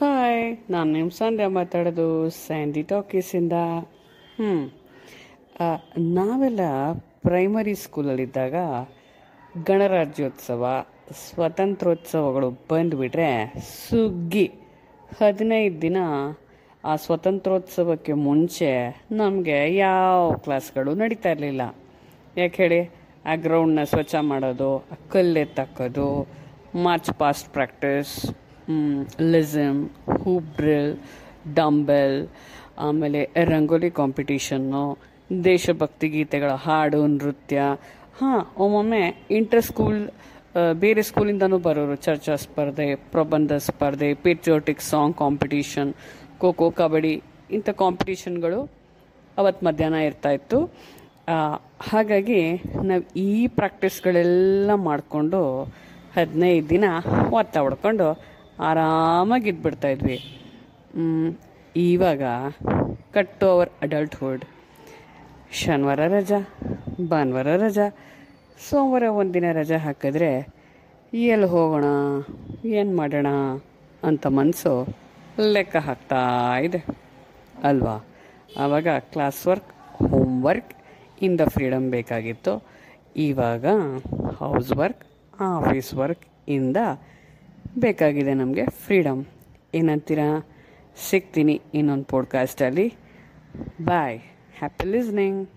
Hi ನಾನು ನಿಮ್ಮ ಸಂಧ್ಯಾ ಮಾತಾಡೋದು ಸ್ಯಾಂಡಿ ಟಾಕೀಸಿಂದ ಹ್ಞೂ ನಾವೆಲ್ಲ ಪ್ರೈಮರಿ ಸ್ಕೂಲಲ್ಲಿದ್ದಾಗ ಗಣರಾಜ್ಯೋತ್ಸವ, ಸ್ವಾತಂತ್ರ್ಯೋತ್ಸವಗಳು ಬಂದುಬಿಟ್ರೆ ಸುಗ್ಗಿ ಹದಿನೈದು ದಿನ ಆ ಸ್ವಾತಂತ್ರ್ಯೋತ್ಸವಕ್ಕೆ ಮುಂಚೆ ನಮಗೆ ಯಾವ ಕ್ಲಾಸ್ಗಳು ನಡೀತಾ ಇರಲಿಲ್ಲ. ಯಾಕೆ ಹೇಳಿ? ಆ ಗ್ರೌಂಡ್ನ ಸ್ವಚ್ಛ ಮಾಡೋದು ಕಲ್ಲೆತ್ತಾಕೋದು march past practice lezim hoop drill dumbbell ಆಮೇಲೆ ರಂಗೋಲಿ ಕಾಂಪಿಟೀಷನ್ನು ದೇಶಭಕ್ತಿ ಗೀತೆಗಳ ಹಾಡು, ನೃತ್ಯ. ಹಾಂ, ಒಮ್ಮೊಮ್ಮೆ ಇಂಟರ್ ಸ್ಕೂಲ್ ಬೇರೆ ಸ್ಕೂಲಿಂದನೂ ಬರೋರು, ಚರ್ಚಾ ಸ್ಪರ್ಧೆ, ಪ್ರಬಂಧ ಸ್ಪರ್ಧೆ patriotic song competition kho kho, kabaddi, ಇಂಥ ಕಾಂಪಿಟೀಷನ್ಗಳು ಅವತ್ತು ಮಧ್ಯಾಹ್ನ ಇರ್ತಾಯಿತ್ತು ಹಾಗಾಗಿ ನಾವು ಈ ಪ್ರಾಕ್ಟೀಸ್ಗಳೆಲ್ಲ ಮಾಡಿಕೊಂಡು ಹದಿನೈದು ದಿನ ಒತ್ತ ಹೊಡ್ಕೊಂಡು ಆರಾಮಾಗಿ ಇದ್ಬಿಡ್ತಾ ಇದ್ವಿ. ಮ್, ಇವಾಗ ಕಟ್ ಟು ಅವರ್ ಅಡಲ್ಟ್ಹುಡ್ ಶನಿವಾರ ರಜಾ ಭಾನುವಾರ ರಜಾ ಸೋಮವಾರ ಒಂದಿನ ರಜಾ ಹಾಕಿದ್ರೆ ಎಲ್ಲಿ ಹೋಗೋಣ ಏನು ಮಾಡೋಣ ಅಂತ ಮನಸ್ಸು ಲೆಕ್ಕ ಹಾಕ್ತಾ ಇದೆ. ಅಲ್ವಾ? ಆವಾಗ ಕ್ಲಾಸ್ ವರ್ಕ್ ಹೋಮ್ ವರ್ಕ್ ಇಂದ ಫ್ರೀಡಮ್ ಬೇಕಾಗಿತ್ತು. ಇವಾಗ ಹೌಸ್ ವರ್ಕ್ ಆಫೀಸ್ ವರ್ಕ್ ಇಂದ ಬೇಕಾಗಿದೆ ನಮಗೆ ಫ್ರೀಡಮ್. ಏನಂತೀರಾ? ಸಿಗ್ತೀನಿ ಇನ್ನೊಂದು ಪಾಡ್ಕಾಸ್ಟಲ್ಲಿ ಬಾಯ್ ಹ್ಯಾಪಿ ಲಿಸ್ನಿಂಗ್